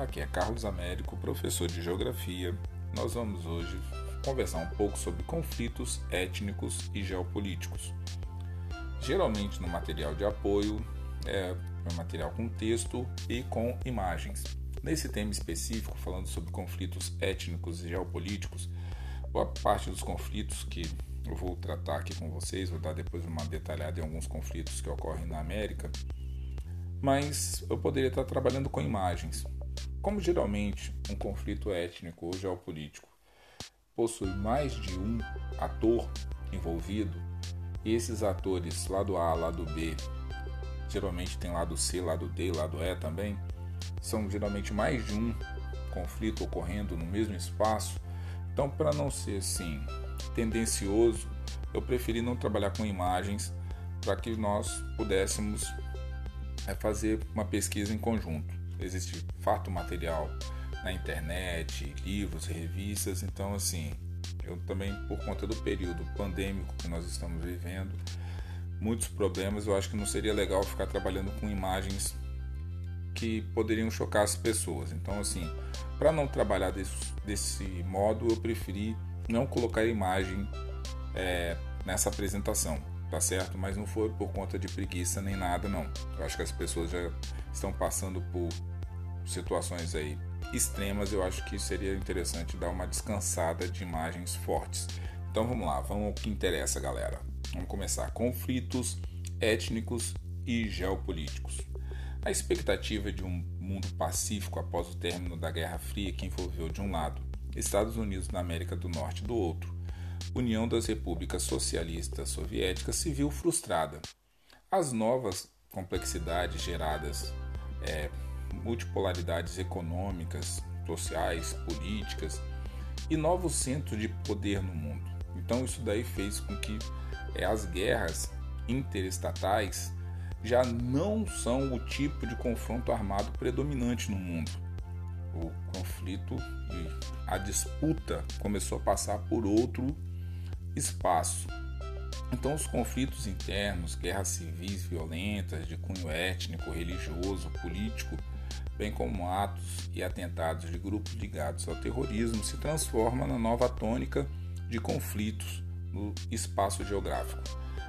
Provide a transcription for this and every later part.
Aqui é Carlos Américo, professor de Geografia. Nós vamos hoje conversar um pouco sobre conflitos étnicos e geopolíticos. Geralmente no material de apoio é um material com texto e com imagens. Nesse tema específico, falando sobre conflitos étnicos e geopolíticos, boa parte dos conflitos que eu vou tratar aqui com vocês, vou dar depois uma detalhada em alguns conflitos que ocorrem na América, mas eu poderia estar trabalhando com imagens. Como geralmente um conflito étnico ou geopolítico possui mais de um ator envolvido, e esses atores, lado A, lado B, geralmente tem lado C, lado D, lado E também, são geralmente mais de um conflito ocorrendo no mesmo espaço. Então, para não ser assim tendencioso, eu preferi não trabalhar com imagens para que nós pudéssemos é fazer uma pesquisa em conjunto. Existe fato material na internet, livros, revistas, então assim, eu também por conta do período pandêmico que nós estamos vivendo, muitos problemas, eu acho que não seria legal ficar trabalhando com imagens que poderiam chocar as pessoas. Então assim, para não trabalhar desse, desse modo, eu preferi não colocar imagem é, nessa apresentação tá certo? Mas não foi por conta de preguiça nem nada, não. Eu acho que as pessoas já estão passando por situações aí extremas. Eu acho que seria interessante dar uma descansada de imagens fortes. Então vamos lá, vamos ao que interessa, galera. Vamos começar. Conflitos étnicos e geopolíticos. A expectativa de um mundo pacífico após o término da Guerra Fria que envolveu de um lado Estados Unidos na América do Norte do outro União das Repúblicas Socialistas Soviéticas se viu frustrada. As novas complexidades geradas, é, multipolaridades econômicas, sociais, políticas e novos centros de poder no mundo. Então isso daí fez com que é, as guerras interestatais já não são o tipo de confronto armado predominante no mundo. O conflito e a disputa começou a passar por outro espaço. Então, os conflitos internos, guerras civis violentas de cunho étnico, religioso, político, bem como atos e atentados de grupos ligados ao terrorismo, se transformam na nova tônica de conflitos no espaço geográfico.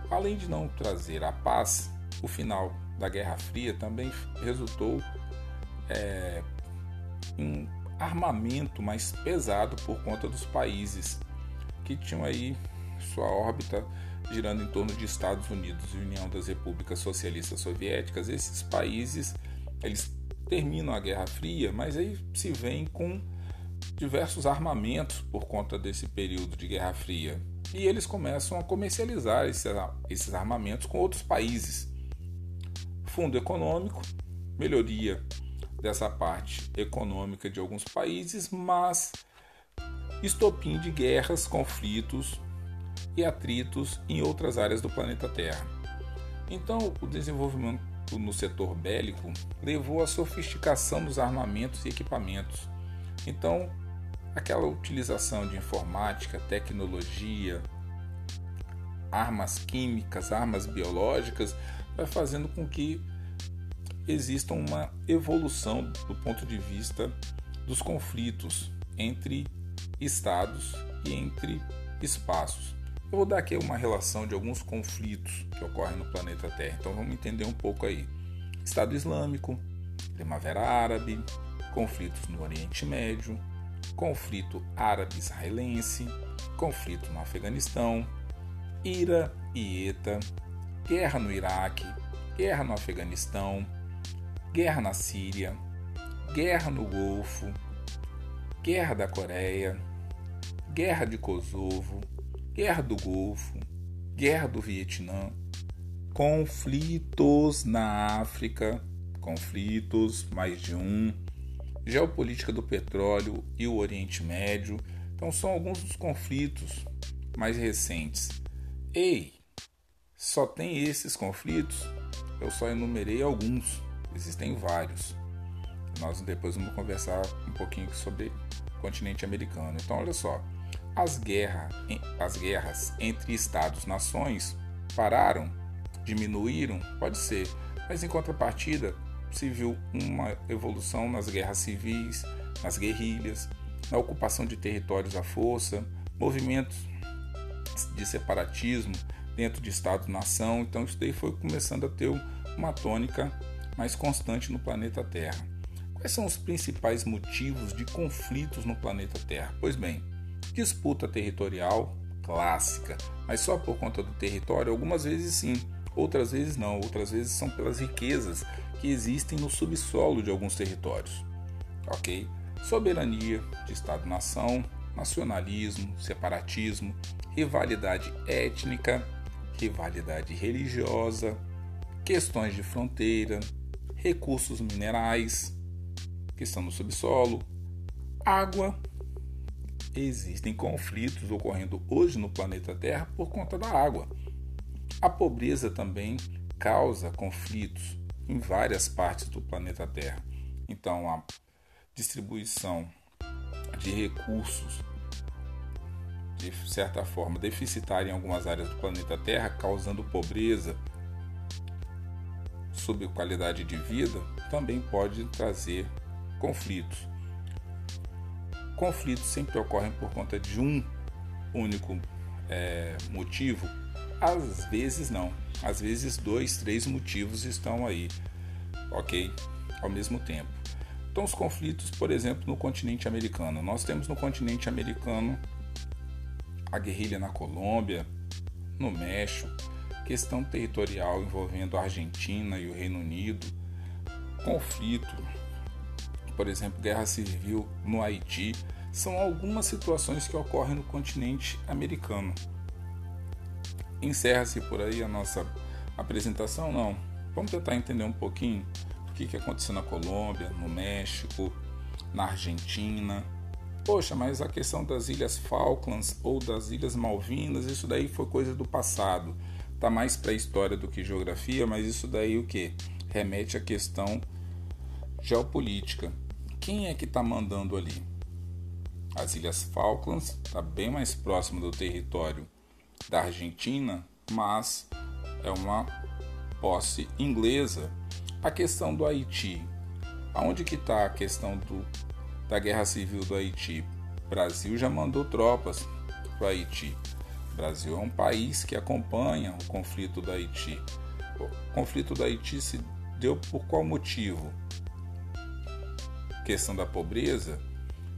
Além de não trazer a paz, o final da Guerra Fria também resultou é, em armamento mais pesado por conta dos países que tinham aí sua órbita girando em torno de Estados Unidos e União das Repúblicas Socialistas Soviéticas, esses países eles terminam a Guerra Fria, mas aí se vêm com diversos armamentos por conta desse período de Guerra Fria. E eles começam a comercializar esses armamentos com outros países. Fundo econômico, melhoria dessa parte econômica de alguns países, mas estopim de guerras, conflitos e atritos em outras áreas do planeta Terra. Então, o desenvolvimento no setor bélico levou à sofisticação dos armamentos e equipamentos. Então, aquela utilização de informática, tecnologia, armas químicas, armas biológicas, vai fazendo com que exista uma evolução do ponto de vista dos conflitos entre estados e entre espaços. Eu vou dar aqui uma relação de alguns conflitos que ocorrem no planeta Terra. Então vamos entender um pouco aí. Estado Islâmico, Primavera Árabe, conflitos no Oriente Médio, conflito árabe-israelense, conflito no Afeganistão, Ira e ETA, guerra no Iraque, guerra no Afeganistão, guerra na Síria, guerra no Golfo, guerra da Coreia, guerra de Kosovo, Guerra do Golfo, Guerra do Vietnã, conflitos na África, conflitos mais de um, geopolítica do petróleo e o Oriente Médio. Então são alguns dos conflitos mais recentes. Ei, só tem esses conflitos? Eu só enumerei alguns, existem vários. Nós depois vamos conversar um pouquinho sobre o continente americano. Então olha só, as, guerra, as guerras entre Estados-nações pararam, diminuíram, pode ser, mas em contrapartida, se viu uma evolução nas guerras civis, nas guerrilhas, na ocupação de territórios à força, movimentos de separatismo dentro de Estado-nação. Então, isso daí foi começando a ter uma tônica mais constante no planeta Terra. Quais são os principais motivos de conflitos no planeta Terra? Pois bem, disputa territorial clássica, mas só por conta do território, algumas vezes sim, outras vezes não, outras vezes são pelas riquezas que existem no subsolo de alguns territórios. OK? Soberania de Estado-nação, nacionalismo, separatismo, rivalidade étnica, rivalidade religiosa, questões de fronteira, recursos minerais que estão no subsolo, água. Existem conflitos ocorrendo hoje no planeta Terra por conta da água. A pobreza também causa conflitos em várias partes do planeta Terra. Então, a distribuição de recursos de certa forma deficitária em algumas áreas do planeta Terra, causando pobreza, subqualidade de vida, também pode trazer conflitos. Conflitos sempre ocorrem por conta de um único é, motivo? Às vezes não. Às vezes dois, três motivos estão aí, ok? Ao mesmo tempo. Então, os conflitos, por exemplo, no continente americano. Nós temos no continente americano a guerrilha na Colômbia, no México, questão territorial envolvendo a Argentina e o Reino Unido, conflito, por exemplo, guerra civil no Haiti, são algumas situações que ocorrem no continente americano. Encerra-se por aí a nossa apresentação? Não. Vamos tentar entender um pouquinho o que, que aconteceu na Colômbia, no México, na Argentina, Poxa, mas a questão das Ilhas Falklands ou das Ilhas Malvinas, isso daí foi coisa do passado. Tá mais para história do que geografia, mas isso daí o que? Remete à questão geopolítica. Quem é que está mandando ali? As Ilhas Falklands está bem mais próximo do território da Argentina, mas é uma posse inglesa. A questão do Haiti, aonde que está a questão do da Guerra Civil do Haiti. O Brasil já mandou tropas para o Haiti. O Brasil é um país que acompanha o conflito do Haiti. O conflito do Haiti se deu por qual motivo? Questão da pobreza.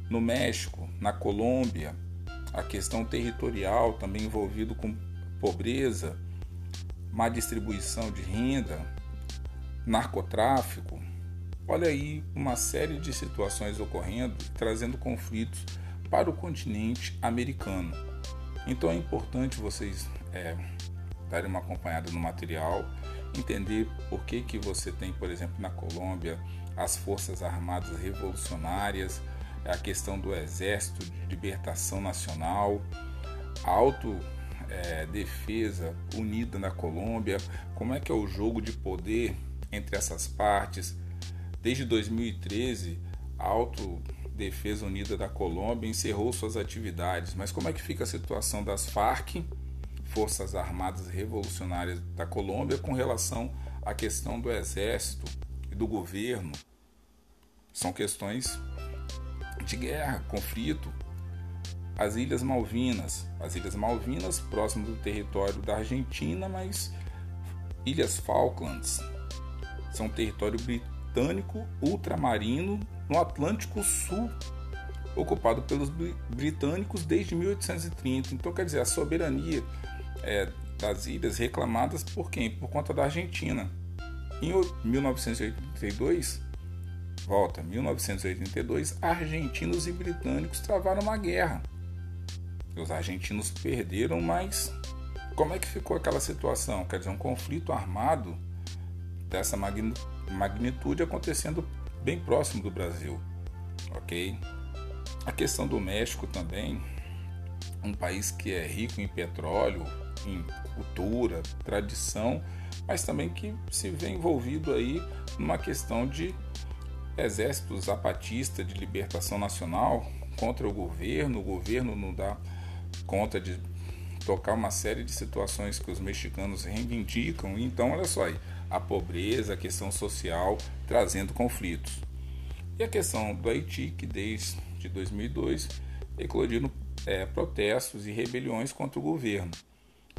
No México, na Colômbia, a questão territorial também envolvido com pobreza, má distribuição de renda, narcotráfico, Olha aí uma série de situações ocorrendo trazendo conflitos para o continente americano. Então é importante vocês é, darem uma acompanhada no material, entender por que, que você tem, por exemplo, na Colômbia, as Forças Armadas Revolucionárias, a questão do Exército de Libertação Nacional, a autodefesa é, unida na Colômbia, como é que é o jogo de poder entre essas partes, Desde 2013, a Autodefesa Unida da Colômbia encerrou suas atividades. Mas como é que fica a situação das FARC, Forças Armadas Revolucionárias da Colômbia, com relação à questão do exército e do governo? São questões de guerra, conflito. As Ilhas Malvinas, as Ilhas Malvinas próximo do território da Argentina, mas Ilhas Falklands são território britânico ultramarino no Atlântico Sul, ocupado pelos britânicos desde 1830. Então, quer dizer, a soberania é, das ilhas reclamadas por quem? Por conta da Argentina. Em 1982, volta, 1982, argentinos e britânicos travaram uma guerra. Os argentinos perderam, mas como é que ficou aquela situação? Quer dizer, um conflito armado dessa magnitude acontecendo bem próximo do Brasil, ok? A questão do México também, um país que é rico em petróleo, em cultura, tradição, mas também que se vê envolvido aí numa questão de exército zapatista de libertação nacional contra o governo, o governo não dá conta de tocar uma série de situações que os mexicanos reivindicam. Então, olha só aí, a pobreza, a questão social, trazendo conflitos. E a questão do Haiti, que desde 2002 eclodiram é, protestos e rebeliões contra o governo.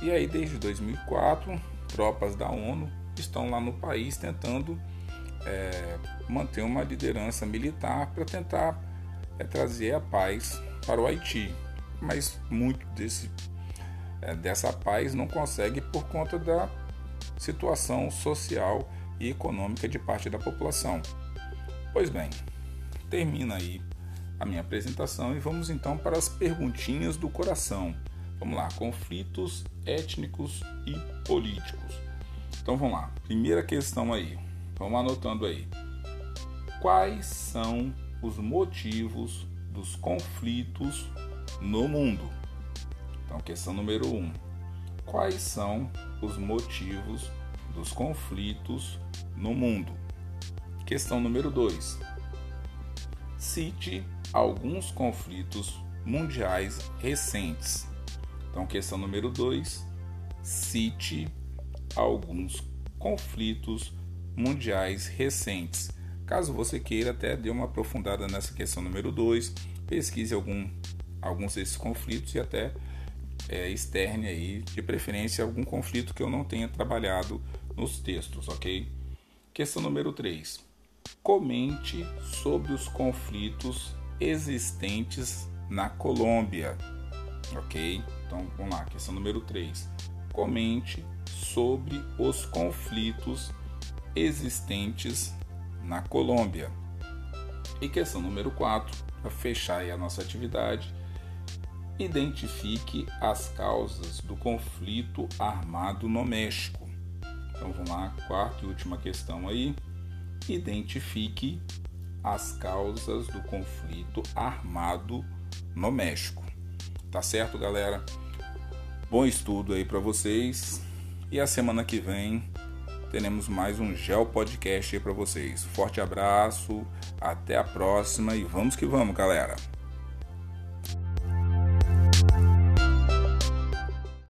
E aí, desde 2004, tropas da ONU estão lá no país tentando é, manter uma liderança militar para tentar é, trazer a paz para o Haiti. Mas muito desse, é, dessa paz não consegue por conta da situação social e econômica de parte da população. Pois bem, termina aí a minha apresentação e vamos então para as perguntinhas do coração. Vamos lá, conflitos étnicos e políticos. Então vamos lá, primeira questão aí, vamos anotando aí. Quais são os motivos dos conflitos no mundo? Então, questão número um: quais são os motivos dos conflitos no mundo? Questão número 2. Cite alguns conflitos mundiais recentes. Então, questão número 2. Cite alguns conflitos mundiais recentes. Caso você queira até dê uma aprofundada nessa questão número 2, pesquise algum, alguns desses conflitos e até é, externe aí, de preferência, algum conflito que eu não tenha trabalhado nos textos, ok? Questão número 3. Comente sobre os conflitos existentes na Colômbia. Ok? Então vamos lá, questão número 3. Comente sobre os conflitos existentes na Colômbia. E questão número 4, para fechar a nossa atividade, identifique as causas do conflito armado no México. Então vamos lá, quarta e última questão aí. Identifique as causas do conflito armado no México. Tá certo, galera? Bom estudo aí para vocês. E a semana que vem teremos mais um Gel Podcast aí para vocês. Forte abraço, até a próxima e vamos que vamos, galera.